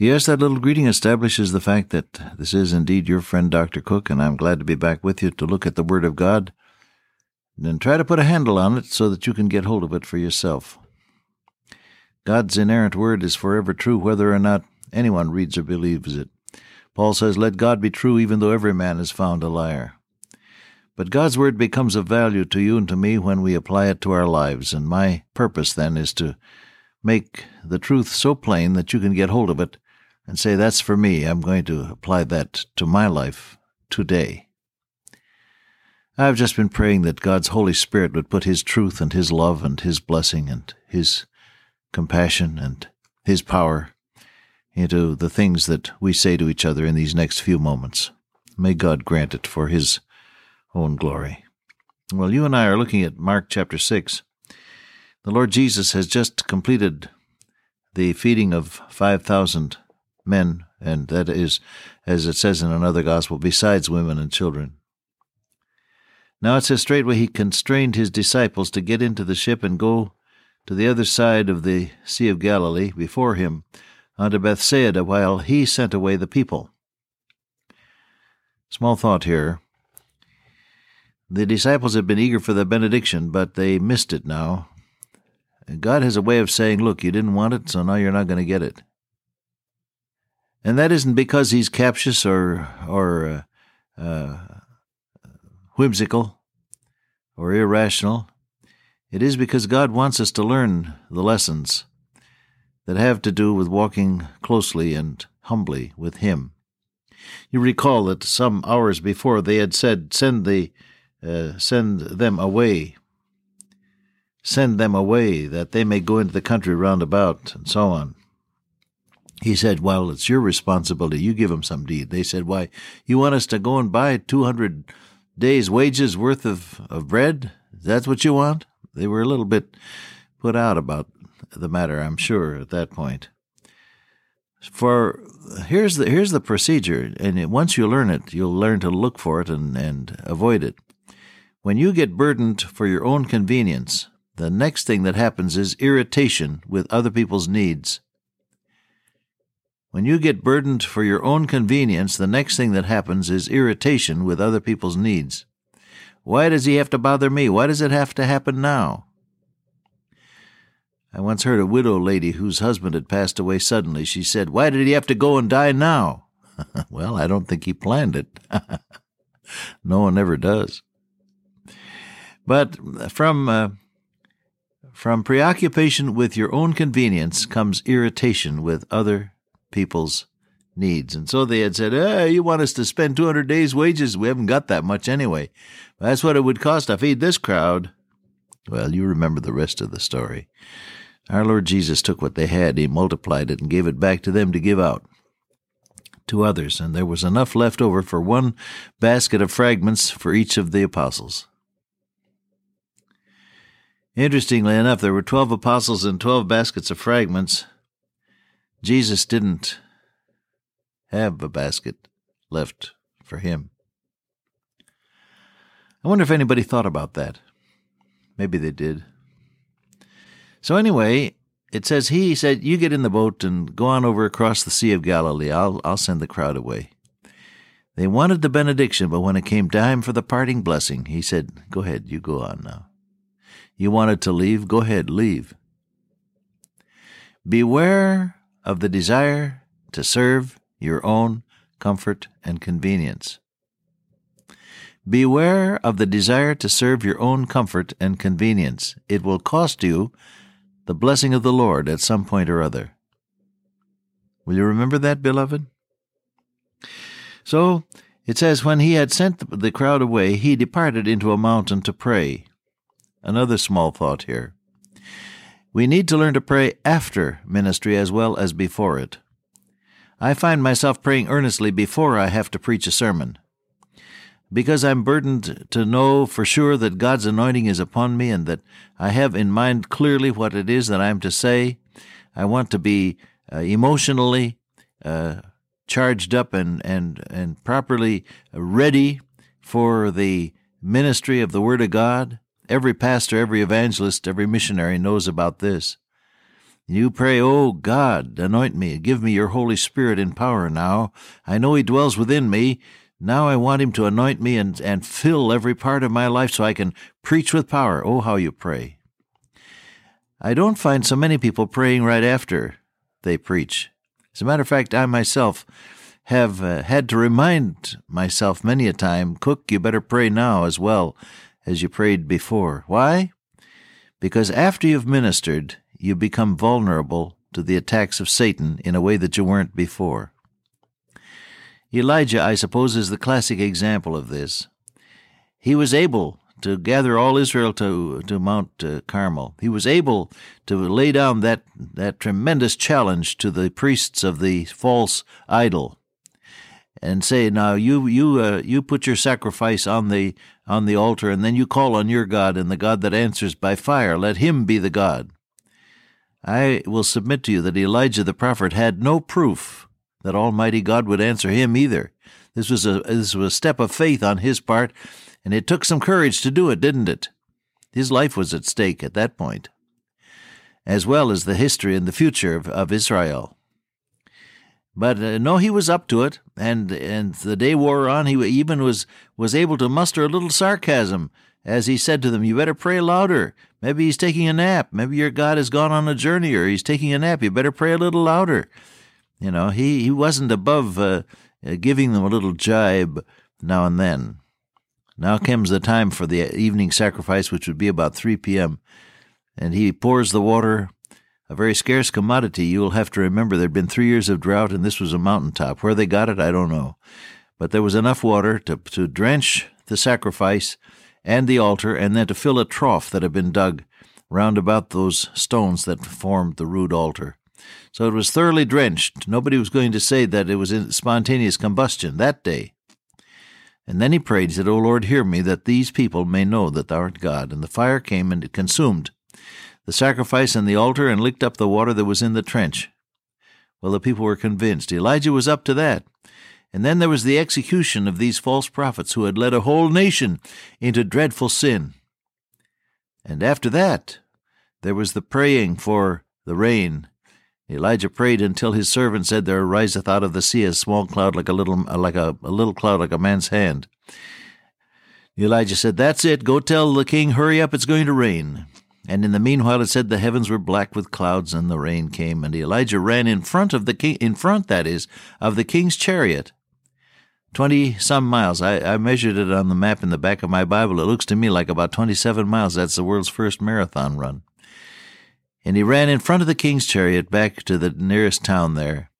Yes, that little greeting establishes the fact that this is indeed your friend Dr. Cook, and I'm glad to be back with you to look at the Word of God and try to put a handle on it so that you can get hold of it for yourself. God's inerrant Word is forever true whether or not anyone reads or believes it. Paul says, Let God be true even though every man is found a liar. But God's Word becomes of value to you and to me when we apply it to our lives, and my purpose then is to make the truth so plain that you can get hold of it and say, That's for me. I'm going to apply that to my life today. I've just been praying that God's Holy Spirit would put His truth and His love and His blessing and His compassion and His power into the things that we say to each other in these next few moments. May God grant it for His own glory. Well, you and I are looking at Mark chapter 6. The Lord Jesus has just completed the feeding of 5,000 men, and that is, as it says in another gospel, besides women and children. Now it says straightway he constrained his disciples to get into the ship and go to the other side of the Sea of Galilee before him unto Bethsaida, while he sent away the people. Small thought here. The disciples had been eager for the benediction, but they missed it now. God has a way of saying, Look, you didn't want it, so now you're not going to get it. And that isn't because he's captious or or uh, uh, whimsical or irrational. It is because God wants us to learn the lessons that have to do with walking closely and humbly with Him. You recall that some hours before they had said, "Send the, uh, send them away, send them away, that they may go into the country round about," and so on. He said, Well, it's your responsibility. You give them some deed. They said, Why, you want us to go and buy 200 days' wages worth of, of bread? That's what you want? They were a little bit put out about the matter, I'm sure, at that point. For here's the here's the procedure, and once you learn it, you'll learn to look for it and, and avoid it. When you get burdened for your own convenience, the next thing that happens is irritation with other people's needs. When you get burdened for your own convenience, the next thing that happens is irritation with other people's needs. Why does he have to bother me? Why does it have to happen now? I once heard a widow lady whose husband had passed away suddenly. She said, Why did he have to go and die now? well, I don't think he planned it. no one ever does. But from uh, from preoccupation with your own convenience comes irritation with other people's needs. And so they had said, hey, you want us to spend 200 days' wages? We haven't got that much anyway. That's what it would cost to feed this crowd. Well, you remember the rest of the story. Our Lord Jesus took what they had, He multiplied it, and gave it back to them to give out to others, and there was enough left over for one basket of fragments for each of the apostles. Interestingly enough, there were twelve apostles and twelve baskets of fragments. Jesus didn't have a basket left for him. I wonder if anybody thought about that. Maybe they did. So, anyway, it says he said, You get in the boat and go on over across the Sea of Galilee. I'll, I'll send the crowd away. They wanted the benediction, but when it came time for the parting blessing, he said, Go ahead, you go on now. You wanted to leave? Go ahead, leave. Beware of the desire to serve your own comfort and convenience. Beware of the desire to serve your own comfort and convenience. It will cost you the blessing of the Lord at some point or other. Will you remember that, beloved? So, it says, When he had sent the crowd away, he departed into a mountain to pray. Another small thought here. We need to learn to pray after ministry as well as before it. I find myself praying earnestly before I have to preach a sermon. because I'm burdened to know for sure that God's anointing is upon me and that I have in mind clearly what it is that I'm to say. I want to be uh, emotionally uh, charged up and, and, and properly ready for the ministry of the Word of God. Every pastor, every evangelist, every missionary knows about this. You pray, Oh God, anoint me, give me your Holy Spirit in power now. I know He dwells within me. Now I want Him to anoint me and, and fill every part of my life so I can preach with power. Oh, how you pray. I don't find so many people praying right after they preach. As a matter of fact, I myself have uh, had to remind myself many a time, Cook, you better pray now as well as you prayed before. Why? Because after you've ministered, you become vulnerable to the attacks of Satan in a way that you weren't before. Elijah, I suppose, is the classic example of this. He was able to gather all Israel to, to Mount uh, Carmel. He was able to lay down that, that tremendous challenge to the priests of the false idol and say, "Now you you uh, you put your sacrifice on the on the altar, and then you call on your God, and the God that answers by fire, let Him be the God." I will submit to you that Elijah the prophet had no proof that Almighty God would answer him either. This was a this was a step of faith on his part, and it took some courage to do it, didn't it? His life was at stake at that point, as well as the history and the future of, of Israel. But uh, no, he was up to it, and and the day wore on. He even was was able to muster a little sarcasm as he said to them, "You better pray louder. Maybe he's taking a nap. Maybe your God has gone on a journey, or he's taking a nap. You better pray a little louder." You know, he he wasn't above uh, uh giving them a little jibe now and then. Now comes the time for the evening sacrifice, which would be about 3 p.m., and he pours the water, a very scarce commodity. You will have to remember there had been three years of drought, and this was a mountaintop. Where they got it, I don't know. But there was enough water to, to drench the sacrifice and the altar, and then to fill a trough that had been dug round about those stones that formed the rude altar. So it was thoroughly drenched. Nobody was going to say that it was in spontaneous combustion that day. And then he prayed, said, O Lord, hear me, that these people may know that thou art God. And the fire came and it consumed the sacrifice and the altar and licked up the water that was in the trench. Well, the people were convinced. Elijah was up to that. And then there was the execution of these false prophets who had led a whole nation into dreadful sin. And after that, there was the praying for the rain. Elijah prayed until his servant said, There ariseth out of the sea a small cloud like a little like a, a little cloud like a man's hand. Elijah said, That's it. Go tell the king, hurry up, it's going to rain. And in the meanwhile, it said the heavens were black with clouds, and the rain came. And Elijah ran in front of the king, in front, that is, of the king's chariot. Twenty some miles. I, I measured it on the map in the back of my Bible. It looks to me like about 27 miles. That's the world's first marathon run. And he ran in front of the king's chariot back to the nearest town there.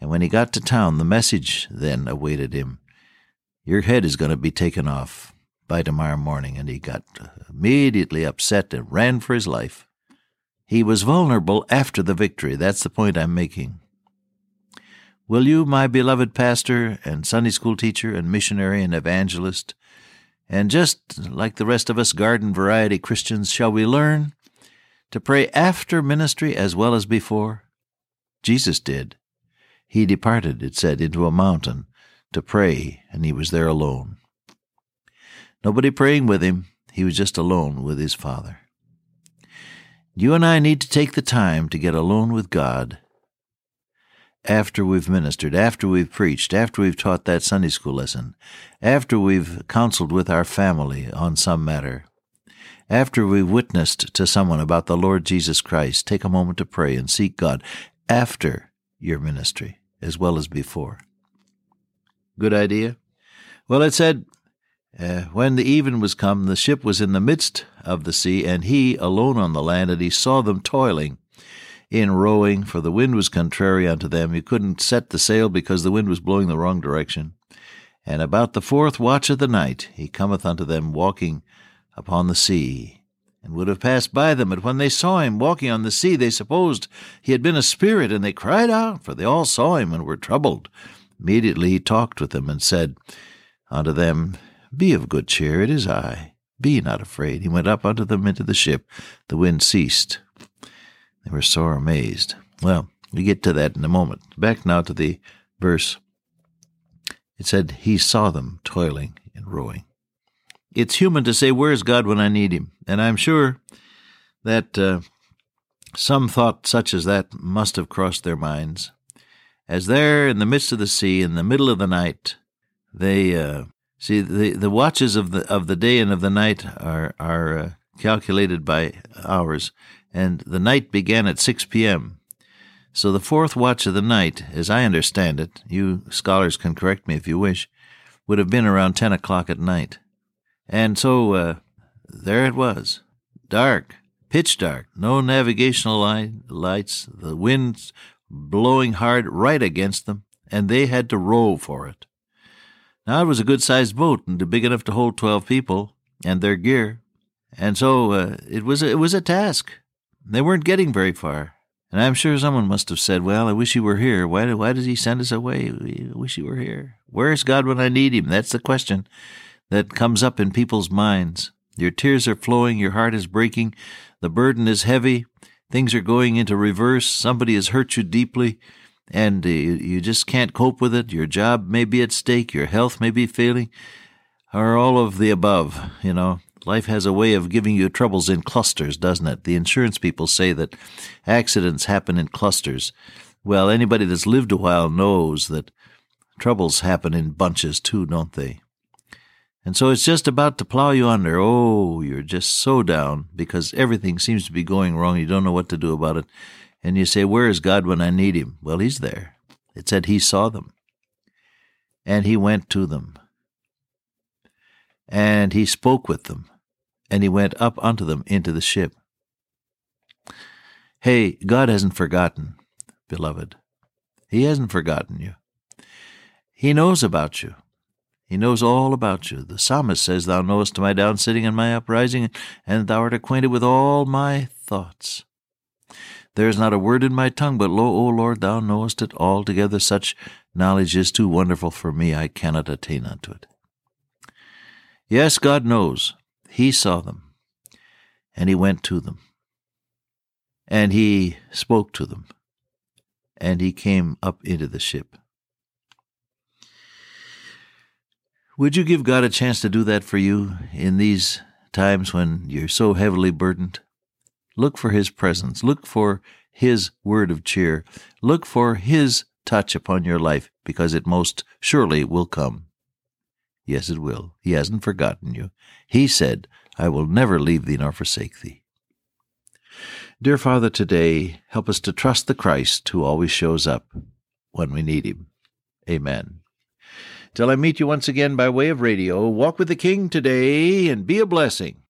And when he got to town, the message then awaited him Your head is going to be taken off by tomorrow morning, and he got immediately upset and ran for his life. He was vulnerable after the victory. That's the point I'm making. Will you, my beloved pastor and Sunday school teacher and missionary and evangelist, and just like the rest of us garden variety Christians, shall we learn to pray after ministry as well as before? Jesus did. He departed, it said, into a mountain to pray, and he was there alone. Nobody praying with him. He was just alone with his Father. You and I need to take the time to get alone with God after we've ministered, after we've preached, after we've taught that Sunday school lesson, after we've counseled with our family on some matter, after we've witnessed to someone about the Lord Jesus Christ, take a moment to pray and seek God after your ministry as well as before. Good idea? Well, it said, uh, when the even was come, the ship was in the midst of the sea, and he alone on the land, and he saw them toiling in rowing, for the wind was contrary unto them. He couldn't set the sail because the wind was blowing the wrong direction. And about the fourth watch of the night he cometh unto them walking upon the sea, and would have passed by them. But when they saw him walking on the sea, they supposed he had been a spirit, and they cried out, for they all saw him and were troubled. Immediately he talked with them, and said unto them, Be of good cheer, it is I. Be not afraid. He went up unto them into the ship. The wind ceased. They were sore amazed. Well, we get to that in a moment. Back now to the verse. It said, He saw them toiling and rowing. It's human to say, Where's God when I need Him? And I'm sure that uh, some thought such as that must have crossed their minds. As there in the midst of the sea, in the middle of the night, they uh, see the the watches of the of the day and of the night are are uh, calculated by hours, and the night began at six p.m. So the fourth watch of the night, as I understand it, you scholars can correct me if you wish, would have been around ten o'clock at night, and so uh, there it was, dark, pitch dark, no navigational light, lights, the winds blowing hard right against them, and they had to row for it. Now it was a good sized boat and big enough to hold twelve people and their gear, and so uh, it was a, it was a task. They weren't getting very far, and I'm sure someone must have said, "Well, I wish he were here. Why why does he send us away? I wish he were here. Where is God when I need him?" That's the question that comes up in people's minds. Your tears are flowing, your heart is breaking, the burden is heavy, things are going into reverse, somebody has hurt you deeply, and you just can't cope with it. Your job may be at stake, your health may be failing, or all of the above. You know, life has a way of giving you troubles in clusters, doesn't it? The insurance people say that accidents happen in clusters. Well, anybody that's lived a while knows that troubles happen in bunches too, don't they? And so it's just about to plow you under. Oh, you're just so down because everything seems to be going wrong. You don't know what to do about it. And you say, Where is God when I need him? Well, he's there. It said he saw them. And he went to them. And he spoke with them. And he went up unto them into the ship. Hey, God hasn't forgotten, beloved. He hasn't forgotten you. He knows about you. He knows all about you. The psalmist says, Thou knowest my down sitting and my uprising, and thou art acquainted with all my thoughts. There is not a word in my tongue, but lo, O Lord, thou knowest it altogether. Such knowledge is too wonderful for me, I cannot attain unto it. Yes, God knows. He saw them, and he went to them, and he spoke to them, and he came up into the ship. Would you give God a chance to do that for you in these times when you're so heavily burdened? Look for His presence. Look for His word of cheer. Look for His touch upon your life because it most surely will come. Yes, it will. He hasn't forgotten you. He said, I will never leave thee nor forsake thee. Dear Father, today help us to trust the Christ who always shows up when we need him. Amen. Till I meet you once again by way of radio, walk with the King today and be a blessing.